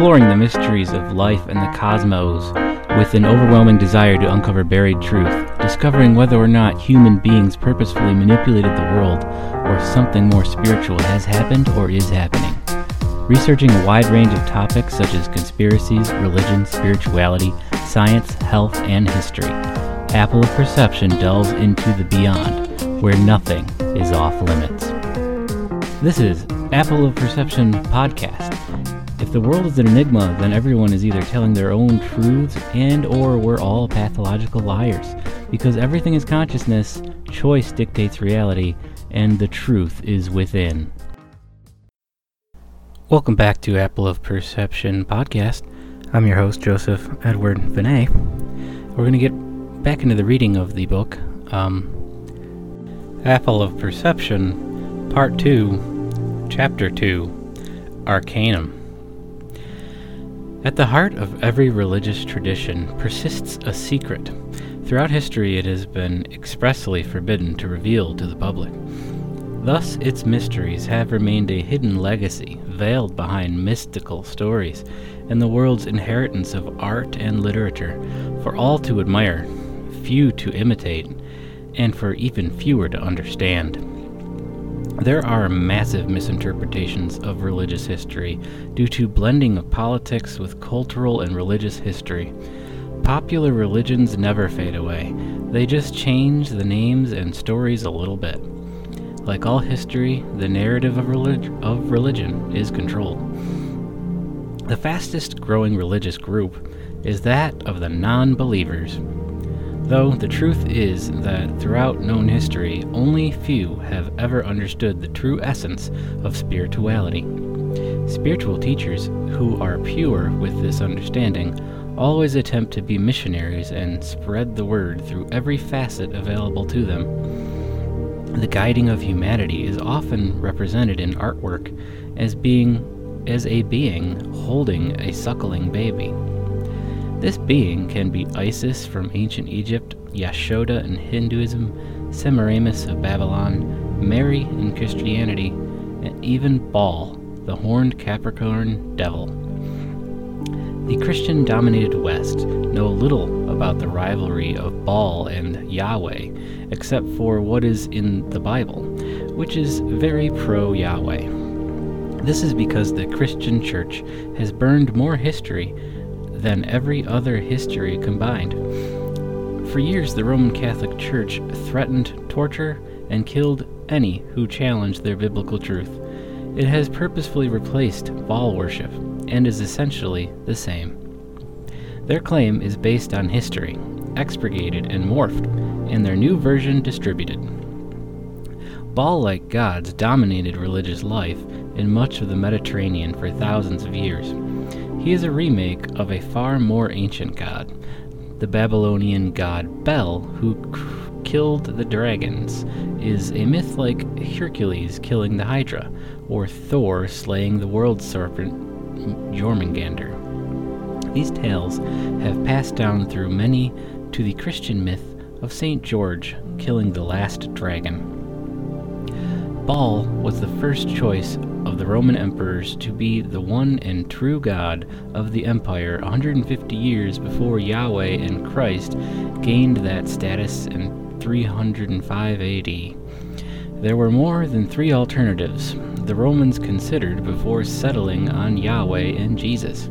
exploring the mysteries of life and the cosmos with an overwhelming desire to uncover buried truth, discovering whether or not human beings purposefully manipulated the world or something more spiritual has happened or is happening. Researching a wide range of topics such as conspiracies, religion, spirituality, science, health, and history. Apple of Perception delves into the beyond, where nothing is off limits. This is Apple of Perception podcast. If the world is an enigma, then everyone is either telling their own truths and or we're all pathological liars. Because everything is consciousness, choice dictates reality, and the truth is within. Welcome back to Apple of Perception podcast. I'm your host, Joseph Edward Vinay. We're going to get back into the reading of the book, um, Apple of Perception, Part 2, Chapter 2, Arcanum. At the heart of every religious tradition persists a secret. Throughout history, it has been expressly forbidden to reveal to the public. Thus, its mysteries have remained a hidden legacy, veiled behind mystical stories, and the world's inheritance of art and literature, for all to admire, few to imitate, and for even fewer to understand. There are massive misinterpretations of religious history due to blending of politics with cultural and religious history. Popular religions never fade away, they just change the names and stories a little bit. Like all history, the narrative of, relig- of religion is controlled. The fastest growing religious group is that of the non believers. Though the truth is that throughout known history, only few have ever understood the true essence of spirituality. Spiritual teachers who are pure with this understanding always attempt to be missionaries and spread the word through every facet available to them. The guiding of humanity is often represented in artwork as being as a being holding a suckling baby. This being can be Isis from ancient Egypt, Yashoda in Hinduism, Semiramis of Babylon, Mary in Christianity, and even Baal, the horned Capricorn devil. The Christian dominated West know little about the rivalry of Baal and Yahweh, except for what is in the Bible, which is very pro Yahweh. This is because the Christian church has burned more history than every other history combined. For years, the Roman Catholic Church threatened, torture, and killed any who challenged their biblical truth. It has purposefully replaced Baal worship and is essentially the same. Their claim is based on history, expurgated and morphed, and their new version distributed. Baal like gods dominated religious life in much of the Mediterranean for thousands of years. He is a remake of a far more ancient god, the Babylonian god Bel, who killed the dragons, is a myth like Hercules killing the Hydra, or Thor slaying the world serpent Jormungandr. These tales have passed down through many to the Christian myth of St. George killing the last dragon. Baal was the first choice of the Roman emperors to be the one and true God of the empire 150 years before Yahweh and Christ gained that status in 305 AD. There were more than three alternatives the Romans considered before settling on Yahweh and Jesus.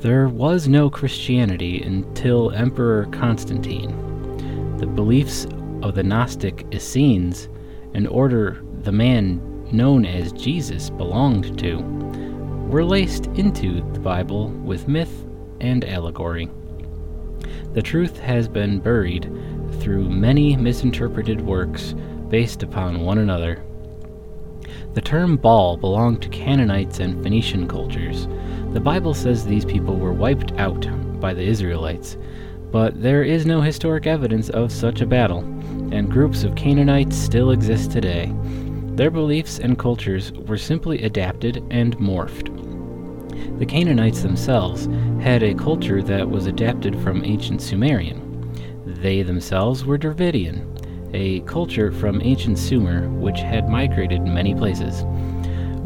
There was no Christianity until Emperor Constantine. The beliefs of the Gnostic Essenes, an order the man known as Jesus belonged to, were laced into the Bible with myth and allegory. The truth has been buried through many misinterpreted works based upon one another. The term Baal belonged to Canaanites and Phoenician cultures. The Bible says these people were wiped out by the Israelites, but there is no historic evidence of such a battle, and groups of Canaanites still exist today. Their beliefs and cultures were simply adapted and morphed. The Canaanites themselves had a culture that was adapted from ancient Sumerian. They themselves were Dravidian, a culture from ancient Sumer which had migrated many places.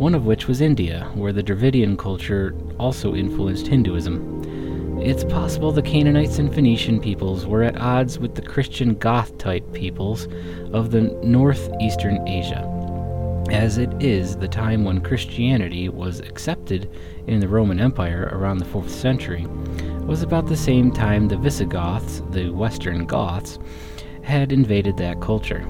one of which was India, where the Dravidian culture also influenced Hinduism. It's possible the Canaanites and Phoenician peoples were at odds with the Christian Goth type peoples of the northeastern Asia, as it is the time when Christianity was accepted in the Roman Empire around the 4th century, was about the same time the Visigoths, the Western Goths, had invaded that culture.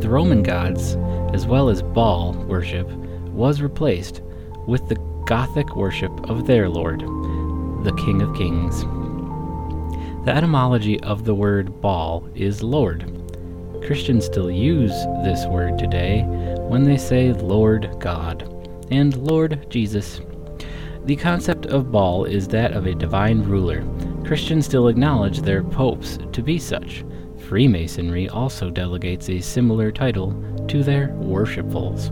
The Roman gods, as well as Baal worship, was replaced with the Gothic worship of their Lord, the King of Kings. The etymology of the word Baal is Lord. Christians still use this word today when they say Lord God and Lord Jesus. The concept of Baal is that of a divine ruler. Christians still acknowledge their popes to be such. Freemasonry also delegates a similar title to their worshipfuls.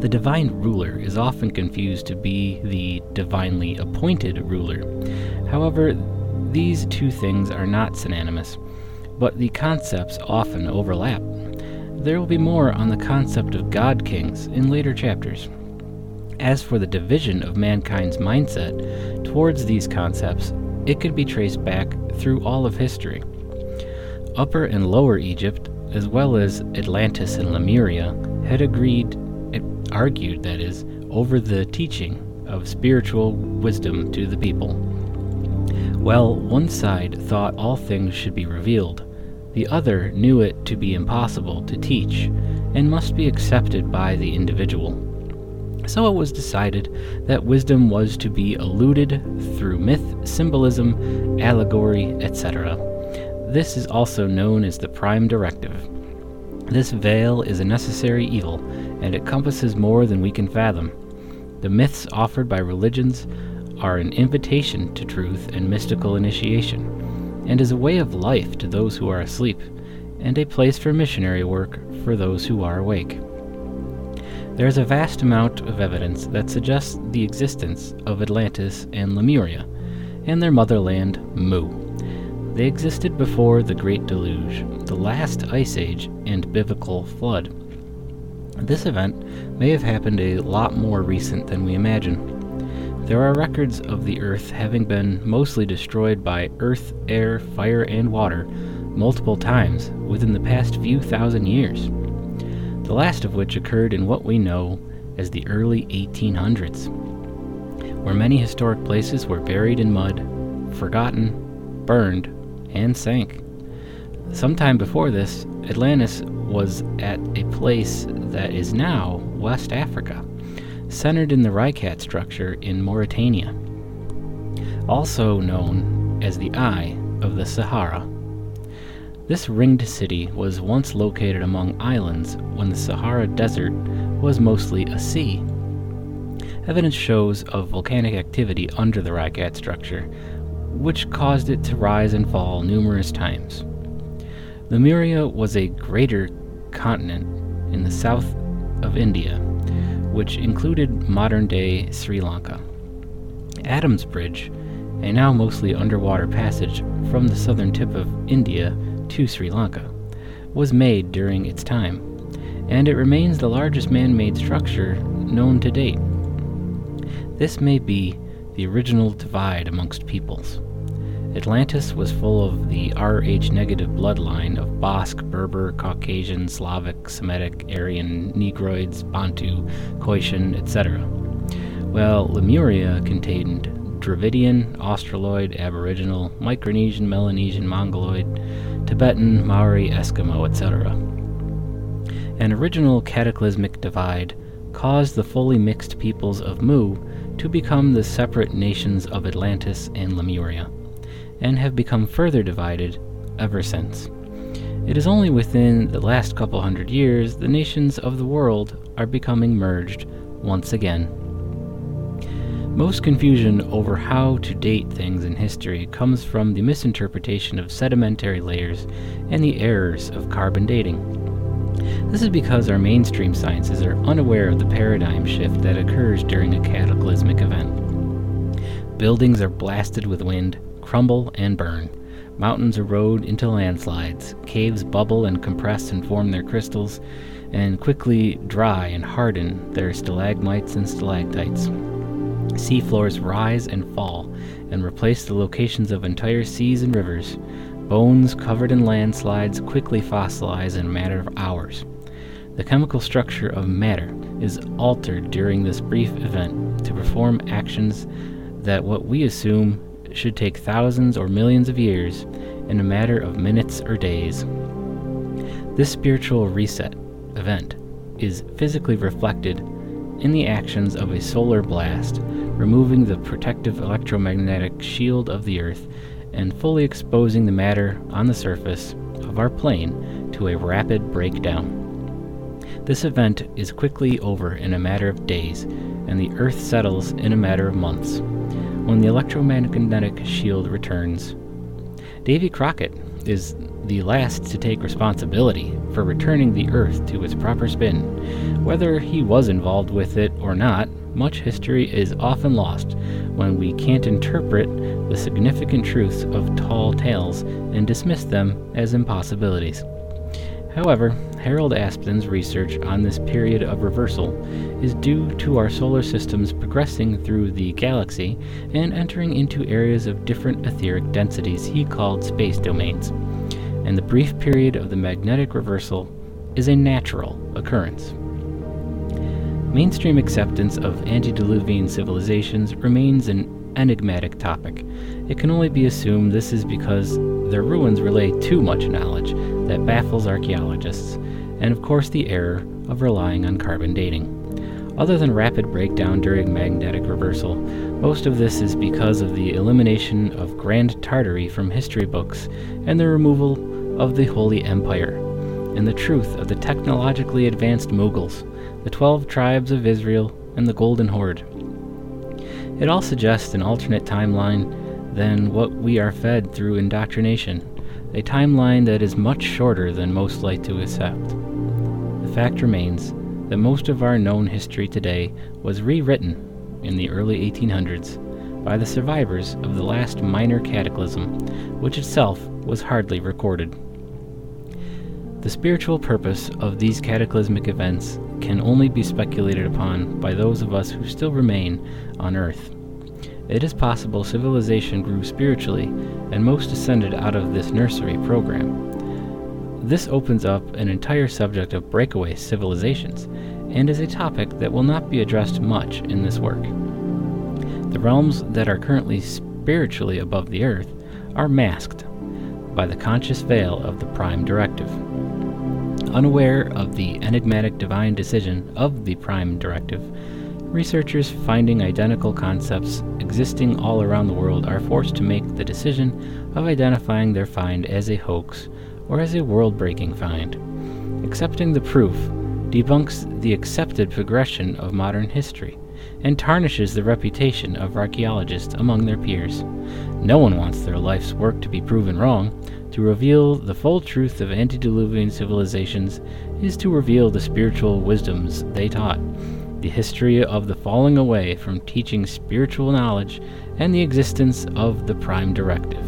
The divine ruler is often confused to be the divinely appointed ruler. However, these two things are not synonymous, but the concepts often overlap. There will be more on the concept of God kings in later chapters. As for the division of mankind's mindset towards these concepts, it could be traced back through all of history. Upper and Lower Egypt, as well as Atlantis and Lemuria, had agreed, argued that is, over the teaching of spiritual wisdom to the people. Well, one side thought all things should be revealed, the other knew it to be impossible to teach and must be accepted by the individual. So it was decided that wisdom was to be eluded through myth, symbolism, allegory, etc. This is also known as the prime directive. This veil is a necessary evil, and it compasses more than we can fathom. The myths offered by religions are an invitation to truth and mystical initiation, and is a way of life to those who are asleep, and a place for missionary work for those who are awake. There is a vast amount of evidence that suggests the existence of Atlantis and Lemuria, and their motherland, Mu. They existed before the Great Deluge, the last ice age, and biblical flood. This event may have happened a lot more recent than we imagine. There are records of the Earth having been mostly destroyed by earth, air, fire, and water multiple times within the past few thousand years, the last of which occurred in what we know as the early 1800s, where many historic places were buried in mud, forgotten, burned, and sank. Sometime before this, Atlantis was at a place that is now West Africa, centered in the Richat structure in Mauritania, also known as the Eye of the Sahara. This ringed city was once located among islands when the Sahara Desert was mostly a sea. Evidence shows of volcanic activity under the Richat structure, which caused it to rise and fall numerous times. Lemuria was a greater continent in the south of India, which included modern day Sri Lanka. Adams Bridge, a now mostly underwater passage from the southern tip of India to Sri Lanka, was made during its time, and it remains the largest man made structure known to date. This may be the original divide amongst peoples. Atlantis was full of the Rh negative bloodline of Basque, Berber, Caucasian, Slavic, Semitic, Aryan, Negroids, Bantu, Khoisan, etc. While Lemuria contained Dravidian, Australoid, Aboriginal, Micronesian, Melanesian, Mongoloid, Tibetan, Maori, Eskimo, etc. An original cataclysmic divide caused the fully mixed peoples of Mu to become the separate nations of Atlantis and Lemuria and have become further divided ever since. It is only within the last couple hundred years the nations of the world are becoming merged once again. Most confusion over how to date things in history comes from the misinterpretation of sedimentary layers and the errors of carbon dating. This is because our mainstream sciences are unaware of the paradigm shift that occurs during a cataclysmic event. Buildings are blasted with wind, crumble and burn. Mountains erode into landslides, caves bubble and compress and form their crystals, and quickly dry and harden their stalagmites and stalactites. Sea floors rise and fall and replace the locations of entire seas and rivers. Bones covered in landslides quickly fossilize in a matter of hours. The chemical structure of matter is altered during this brief event to perform actions that what we assume should take thousands or millions of years in a matter of minutes or days. This spiritual reset event is physically reflected in the actions of a solar blast, removing the protective electromagnetic shield of the Earth and fully exposing the matter on the surface of our plane to a rapid breakdown. This event is quickly over in a matter of days, and the Earth settles in a matter of months. When the electromagnetic shield returns, Davy Crockett is the last to take responsibility for returning the Earth to its proper spin. Whether he was involved with it or not, much history is often lost when we can't interpret the significant truths of tall tales and dismiss them as impossibilities. However, Harold Aspden's research on this period of reversal is due to our solar systems progressing through the galaxy and entering into areas of different etheric densities he called space domains. And the brief period of the magnetic reversal is a natural occurrence. Mainstream acceptance of antediluvian civilizations remains an enigmatic topic. It can only be assumed this is because their ruins relay too much knowledge that baffles archaeologists, and of course the error of relying on carbon dating. Other than rapid breakdown during magnetic reversal, most of this is because of the elimination of Grand Tartary from history books and the removal of the Holy Empire, and the truth of the technologically advanced Mughals, the Twelve Tribes of Israel, and the Golden Horde. It all suggests an alternate timeline than what we are fed through indoctrination, a timeline that is much shorter than most like to accept. Fact remains that most of our known history today was rewritten in the early 1800s by the survivors of the last minor cataclysm, which itself was hardly recorded. The spiritual purpose of these cataclysmic events can only be speculated upon by those of us who still remain on Earth. It is possible civilization grew spiritually, and most descended out of this nursery program. This opens up an entire subject of breakaway civilizations, and is a topic that will not be addressed much in this work. The realms that are currently spiritually above the earth are masked by the conscious veil of the Prime Directive. Unaware of the enigmatic divine decision of the Prime Directive, researchers finding identical concepts existing all around the world are forced to make the decision of identifying their find as a hoax or as a world breaking find. Accepting the proof debunks the accepted progression of modern history and tarnishes the reputation of archaeologists among their peers. No one wants their life's work to be proven wrong. To reveal the full truth of antediluvian civilizations is to reveal the spiritual wisdoms they taught, the history of the falling away from teaching spiritual knowledge, and the existence of the Prime Directive.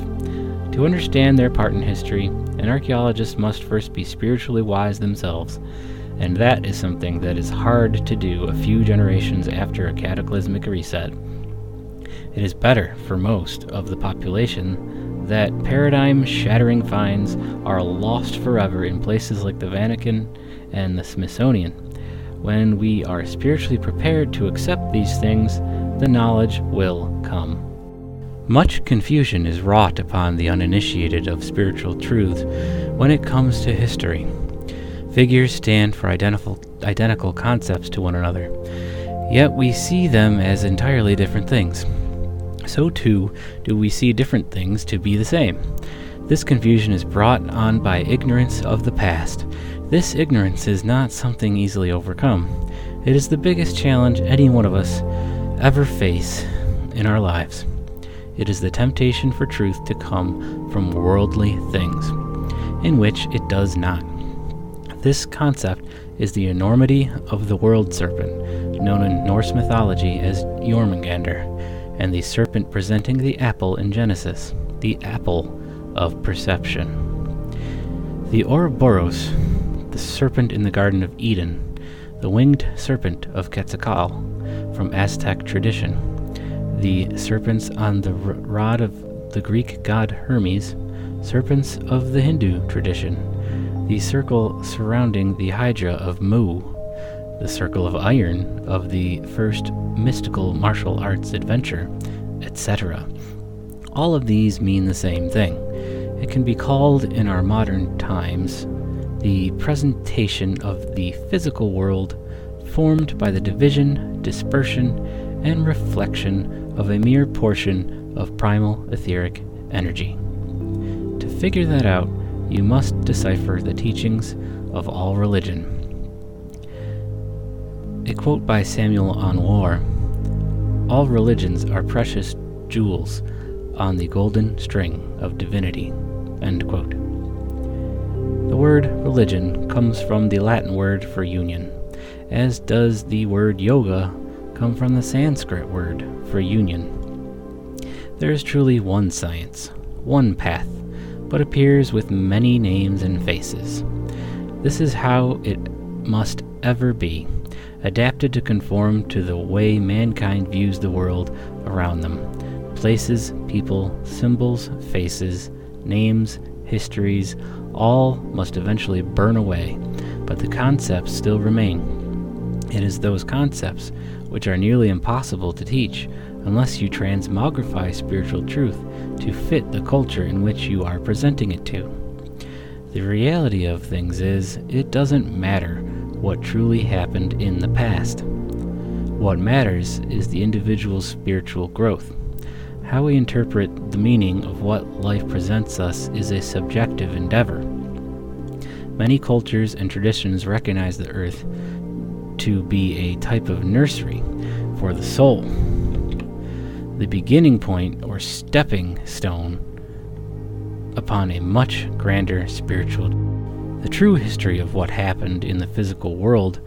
To understand their part in history, an archaeologist must first be spiritually wise themselves, and that is something that is hard to do a few generations after a cataclysmic reset. It is better for most of the population that paradigm shattering finds are lost forever in places like the Vatican and the Smithsonian. When we are spiritually prepared to accept these things, the knowledge will come. Much confusion is wrought upon the uninitiated of spiritual truths when it comes to history. Figures stand for identical, identical concepts to one another, yet we see them as entirely different things so too do we see different things to be the same. This confusion is brought on by ignorance of the past. This ignorance is not something easily overcome. It is the biggest challenge any one of us ever face in our lives. It is the temptation for truth to come from worldly things, in which it does not. This concept is the enormity of the world serpent, known in Norse mythology as Jormungandr and the serpent presenting the apple in Genesis, the apple of perception. The Ouroboros, the serpent in the Garden of Eden, the winged serpent of Quetzalcoatl from Aztec tradition, the serpents on the rod of the Greek god Hermes, serpents of the Hindu tradition, the circle surrounding the Hydra of Mu, the circle of iron of the first mystical martial arts adventure, etc. All of these mean the same thing. It can be called in our modern times the presentation of the physical world formed by the division, dispersion, and reflection of a mere portion of primal etheric energy. To figure that out, you must decipher the teachings of all religion. A quote by Samael Aun Weor All religions are precious jewels on the golden string of divinity. The word religion comes from the Latin word for union, as does the word yoga come from the Sanskrit word for union. There is truly one science, one path, but appears with many names and faces. This is how it must ever be, adapted to conform to the way mankind views the world around them. Places, people, symbols, faces, names, histories, all must eventually burn away, but the concepts still remain. It is those concepts which are nearly impossible to teach unless you transmogrify spiritual truth to fit the culture in which you are presenting it to. The reality of things is, it doesn't matter what truly happened in the past. What matters is the individual's spiritual growth. How we interpret the meaning of what life presents us is a subjective endeavor. Many cultures and traditions recognize the earth to be a type of nursery for the soul, the beginning point or stepping stone upon a much grander spiritual. The true history of what happened in the physical world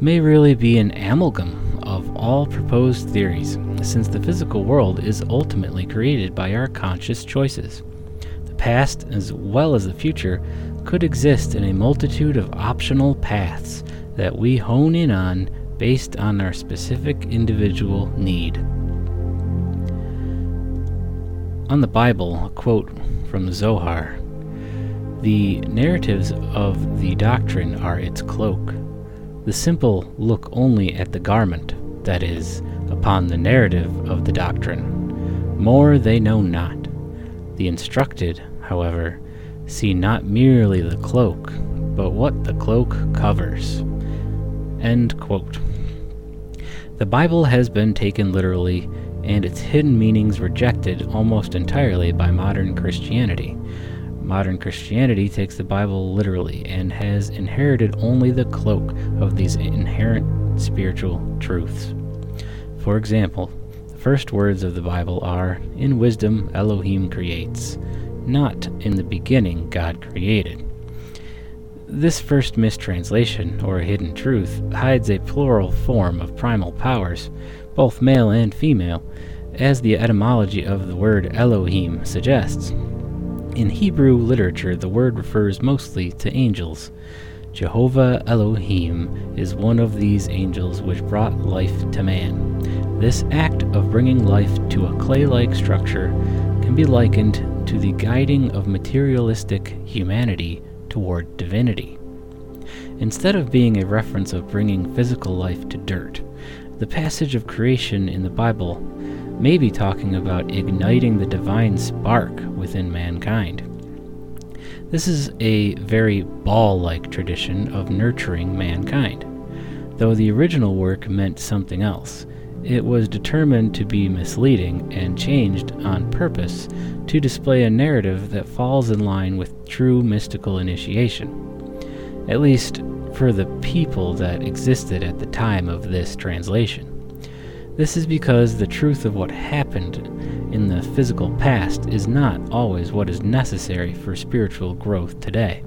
may really be an amalgam of all proposed theories, since the physical world is ultimately created by our conscious choices. The past, as well as the future, could exist in a multitude of optional paths that we hone in on based on our specific individual need. On the Bible, a quote from the Zohar The narratives of the doctrine are its cloak the simple look only at the garment, that is, upon the narrative of the doctrine. More they know not. The instructed, however, see not merely the cloak, but what the cloak covers. End quote. The Bible has been taken literally and its hidden meanings rejected almost entirely by modern Christianity. Modern Christianity takes the Bible literally and has inherited only the cloak of these inherent spiritual truths. For example, the first words of the Bible are In wisdom Elohim creates, not in the beginning God created. This first mistranslation, or hidden truth, hides a plural form of primal powers, both male and female, as the etymology of the word Elohim suggests. In Hebrew literature, the word refers mostly to angels. Jehovah Elohim is one of these angels which brought life to man. This act of bringing life to a clay like structure can be likened to the guiding of materialistic humanity toward divinity. Instead of being a reference of bringing physical life to dirt, the passage of creation in the Bible may be talking about igniting the divine spark within mankind. This is a very Baal like tradition of nurturing mankind. Though the original work meant something else, it was determined to be misleading and changed on purpose to display a narrative that falls in line with true mystical initiation. At least for the people that existed at the time of this translation. This is because the truth of what happened in the physical past is not always what is necessary for spiritual growth today.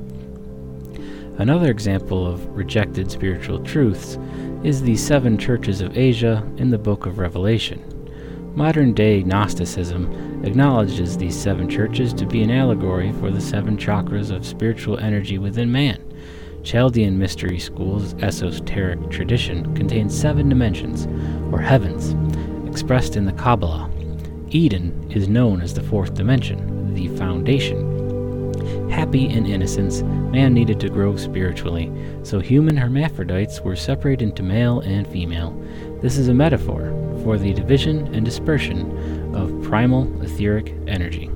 Another example of rejected spiritual truths is the seven churches of Asia in the book of Revelation. Modern day Gnosticism acknowledges these seven churches to be an allegory for the seven chakras of spiritual energy within man. Chaldean Mystery School's esoteric tradition contains seven dimensions, or heavens, expressed in the Kabbalah. Eden is known as the fourth dimension, the foundation. Happy in innocence, man needed to grow spiritually, so human hermaphrodites were separated into male and female. This is a metaphor for the division and dispersion of primal etheric energy.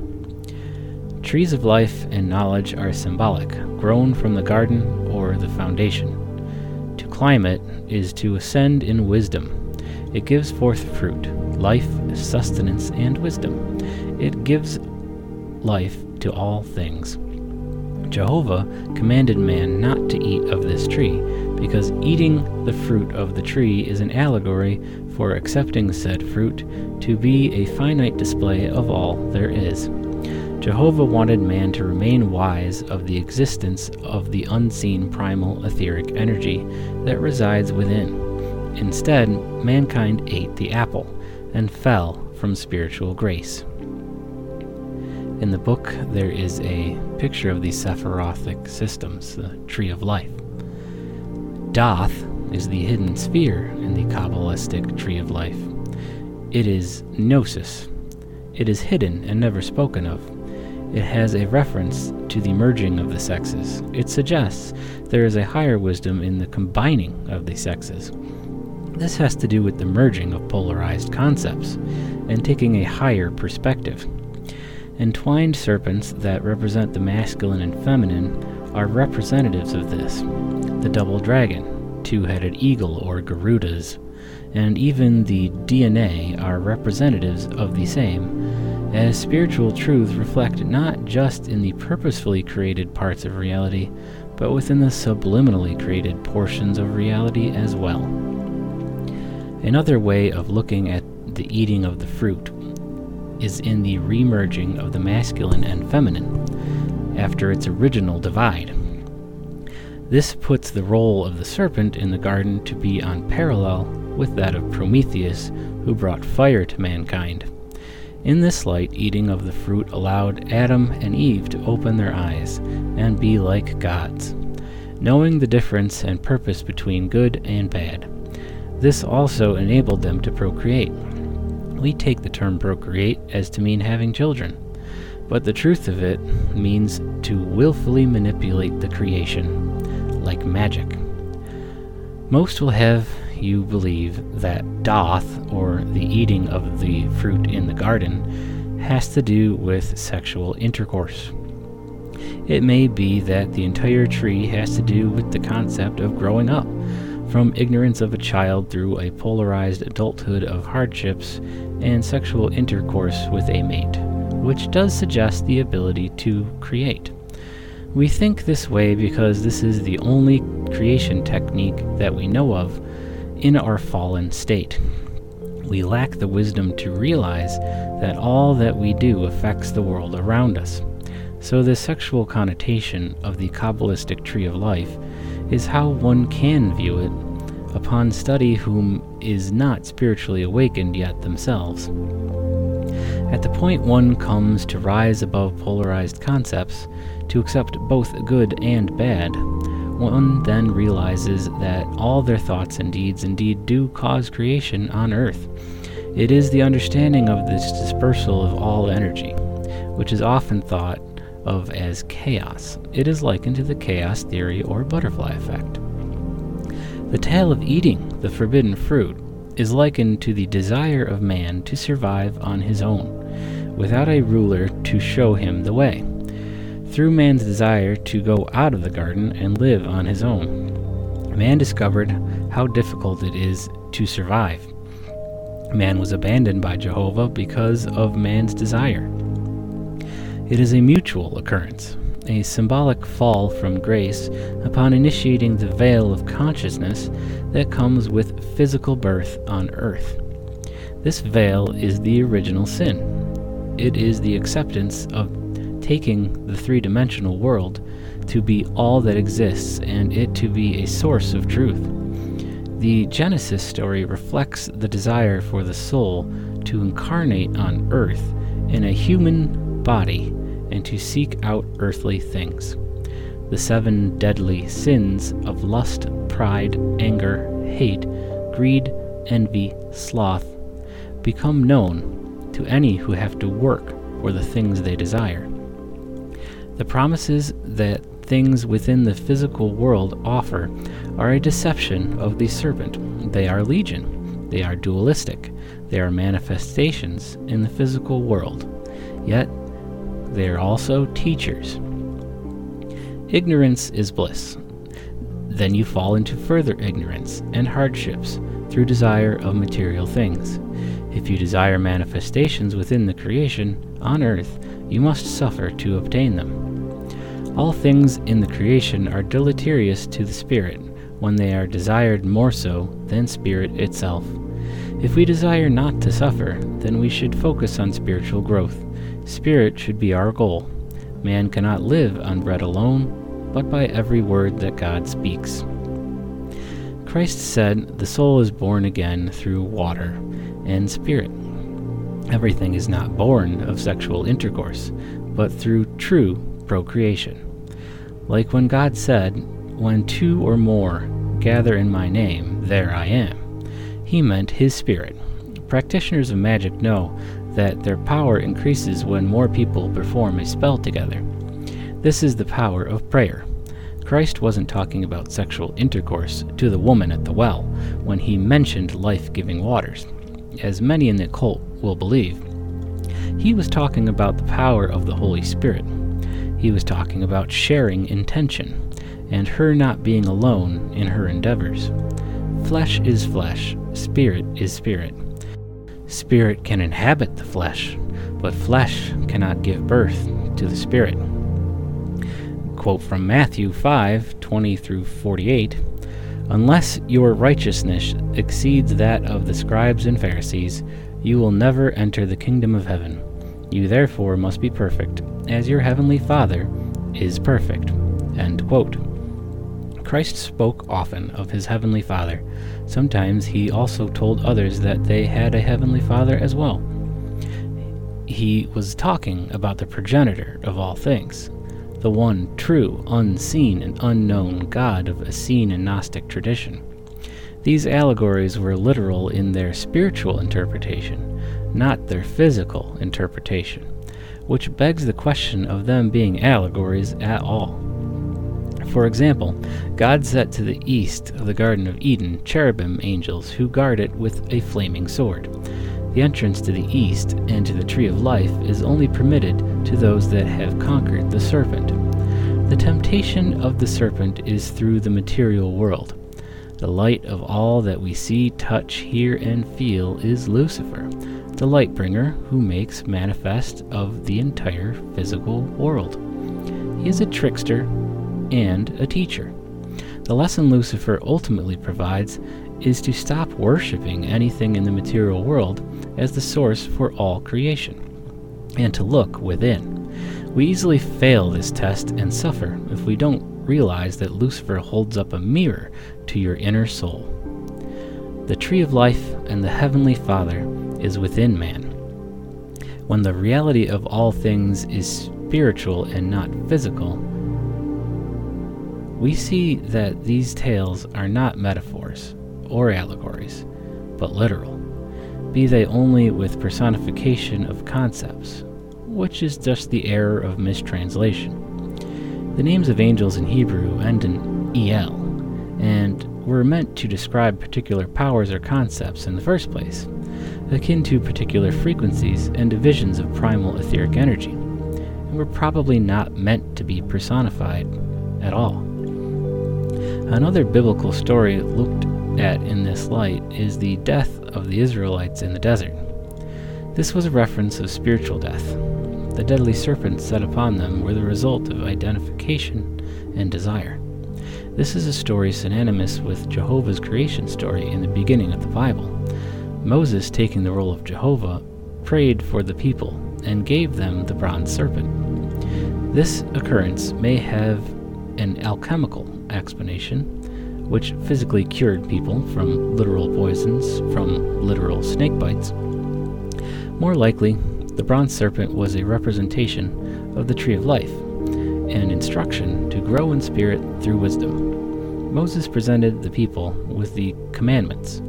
Trees of life and knowledge are symbolic, grown from the garden or the foundation. To climb it is to ascend in wisdom. It gives forth fruit, life, sustenance, and wisdom. It gives life to all things. Jehovah commanded man not to eat of this tree, because eating the fruit of the tree is an allegory for accepting said fruit to be a finite display of all there is. Jehovah wanted man to remain wise of the existence of the unseen primal etheric energy that resides within. Instead, mankind ate the apple and fell from spiritual grace. In the book, there is a picture of these Sephirothic systems, the Tree of Life. Daath is the hidden sphere in the Kabbalistic Tree of Life. It is Gnosis. It is hidden and never spoken of. It has a reference to the merging of the sexes. It suggests there is a higher wisdom in the combining of the sexes. This has to do with the merging of polarized concepts and taking a higher perspective. Entwined serpents that represent the masculine and feminine are representatives of this. The double dragon, two headed eagle or Garudas, and even the DNA are representatives of the same, as spiritual truths reflect not just in the purposefully created parts of reality, but within the subliminally created portions of reality as well. Another way of looking at the eating of the fruit is in the remerging of the masculine and feminine after its original divide. This puts the role of the serpent in the garden to be on parallel with that of Prometheus, who brought fire to mankind. In this light, eating of the fruit allowed Adam and Eve to open their eyes and be like gods, knowing the difference and purpose between good and bad. This also enabled them to procreate, we take the term procreate as to mean having children, but the truth of it means to willfully manipulate the creation, like magic. Most will have you believe that Daath, or the eating of the fruit in the garden, has to do with sexual intercourse. It may be that the entire tree has to do with the concept of growing up, from ignorance of a child through a polarized adulthood of hardships and sexual intercourse with a mate, which does suggest the ability to create. We think this way because this is the only creation technique that we know of in our fallen state. We lack the wisdom to realize that all that we do affects the world around us. So, the sexual connotation of the Kabbalistic tree of life is how one can view it upon study whom is not spiritually awakened yet themselves. At the point one comes to rise above polarized concepts, to accept both good and bad, one then realizes that all their thoughts and deeds indeed do cause creation on earth. It is the understanding of this dispersal of all energy, which is often thought of as chaos. It is likened to the chaos theory or butterfly effect. The tale of eating the forbidden fruit is likened to the desire of man to survive on his own, without a ruler to show him the way. Through man's desire to go out of the garden and live on his own, man discovered how difficult it is to survive. Man was abandoned by Jehovah because of man's desire. It is a mutual occurrence a symbolic fall from grace upon initiating the veil of consciousness that comes with physical birth on earth. This veil is the original sin. It is the acceptance of taking the three dimensional world to be all that exists and it to be a source of truth. The Genesis story reflects the desire for the soul to incarnate on earth in a human body and to seek out earthly things. the seven deadly sins of lust, pride, anger, hate, greed, envy, sloth, become known to any who have to work for the things they desire. The promises that things within the physical world offer are a deception of the serpent. They are legion. They are dualistic. They are manifestations in the physical world. Yet, they are also teachers. Ignorance is bliss. Then you fall into further ignorance and hardships through desire of material things. If you desire manifestations within the creation on earth, you must suffer to obtain them. All things in the creation are deleterious to the spirit when they are desired more so than spirit itself. If we desire not to suffer, then we should focus on spiritual growth. Spirit should be our goal. Man cannot live on bread alone, but by every word that God speaks. Christ said, The soul is born again through water and spirit. Everything is not born of sexual intercourse, but through true procreation. Like when God said, When two or more gather in my name, there I am, he meant his spirit. Practitioners of magic know that their power increases when more people perform a spell together. This is the power of prayer. Christ wasn't talking about sexual intercourse to the woman at the well when he mentioned life giving waters, as many in the cult will believe. He was talking about the power of the Holy Spirit. He was talking about sharing intention, and her not being alone in her endeavors. Flesh is flesh, spirit is spirit. Spirit can inhabit the flesh, but flesh cannot give birth to the spirit quote from Matthew 5 20 through 48 Unless your righteousness exceeds that of the scribes and Pharisees, you will never enter the kingdom of heaven. You therefore must be perfect, as your heavenly Father is perfect. End quote. Christ spoke often of his heavenly Father. Sometimes he also told others that they had a heavenly Father as well. He was talking about the progenitor of all things, the one true, unseen, and unknown God of Essene and Gnostic tradition. These allegories were literal in their spiritual interpretation, not their physical interpretation, which begs the question of them being allegories at all. For example, God set to the east of the Garden of Eden cherubim angels who guard it with a flaming sword. The entrance to the east and to the tree of life is only permitted to those that have conquered the serpent. The temptation of the serpent is through the material world. The light of all that we see, touch, hear, and feel is Lucifer, the light bringer who makes manifest of the entire physical world. He is a trickster and a teacher. The lesson Lucifer ultimately provides is to stop worshiping anything in the material world as the source for all creation, and to look within. We easily fail this test and suffer if we don't realize that Lucifer holds up a mirror to your inner soul. The tree of life and the heavenly Father is within man. When the reality of all things is spiritual and not physical, we see that these tales are not metaphors or allegories, but literal, be they only with personification of concepts, which is just the error of mistranslation. The names of angels in Hebrew end in El, and were meant to describe particular powers or concepts in the first place, akin to particular frequencies and divisions of primal etheric energy, and were probably not meant to be personified at all. Another biblical story looked at in this light is the death of the Israelites in the desert. This was a reference of spiritual death. The deadly serpents set upon them were the result of identification and desire. This is a story synonymous with Jehovah's creation story in the beginning of the Bible. Moses, taking the role of Jehovah, prayed for the people and gave them the bronze serpent. This occurrence may have an alchemical explanation which physically cured people from literal poisons from literal snake bites. More likely, the bronze serpent was a representation of the tree of life, an instruction to grow in spirit through wisdom. Moses presented the people with the commandments,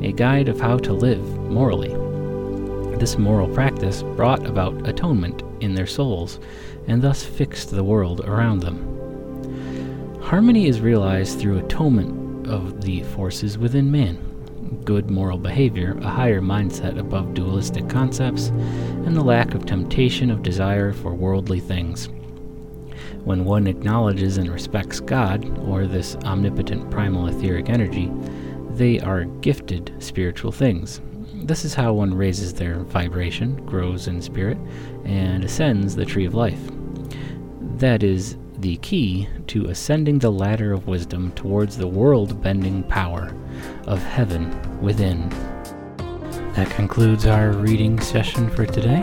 a guide of how to live morally. This moral practice brought about atonement in their souls and thus fixed the world around them. Harmony is realized through atonement of the forces within man good moral behavior, a higher mindset above dualistic concepts, and the lack of temptation of desire for worldly things. When one acknowledges and respects God, or this omnipotent primal etheric energy, they are gifted spiritual things. This is how one raises their vibration, grows in spirit, and ascends the tree of life. That is the key to ascending the ladder of wisdom towards the world bending power of heaven within. That concludes our reading session for today.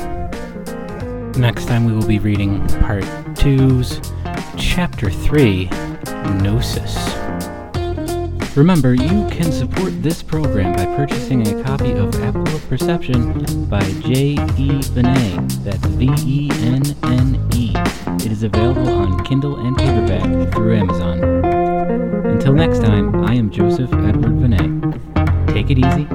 Next time we will be reading Part 2's Chapter 3 Gnosis. Remember, you can support this program by purchasing a copy of Apple of Perception by J. E. Venne. That's V E N N E. It is available on Kindle and paperback through Amazon. Until next time, I am Joseph Edward Venne. Take it easy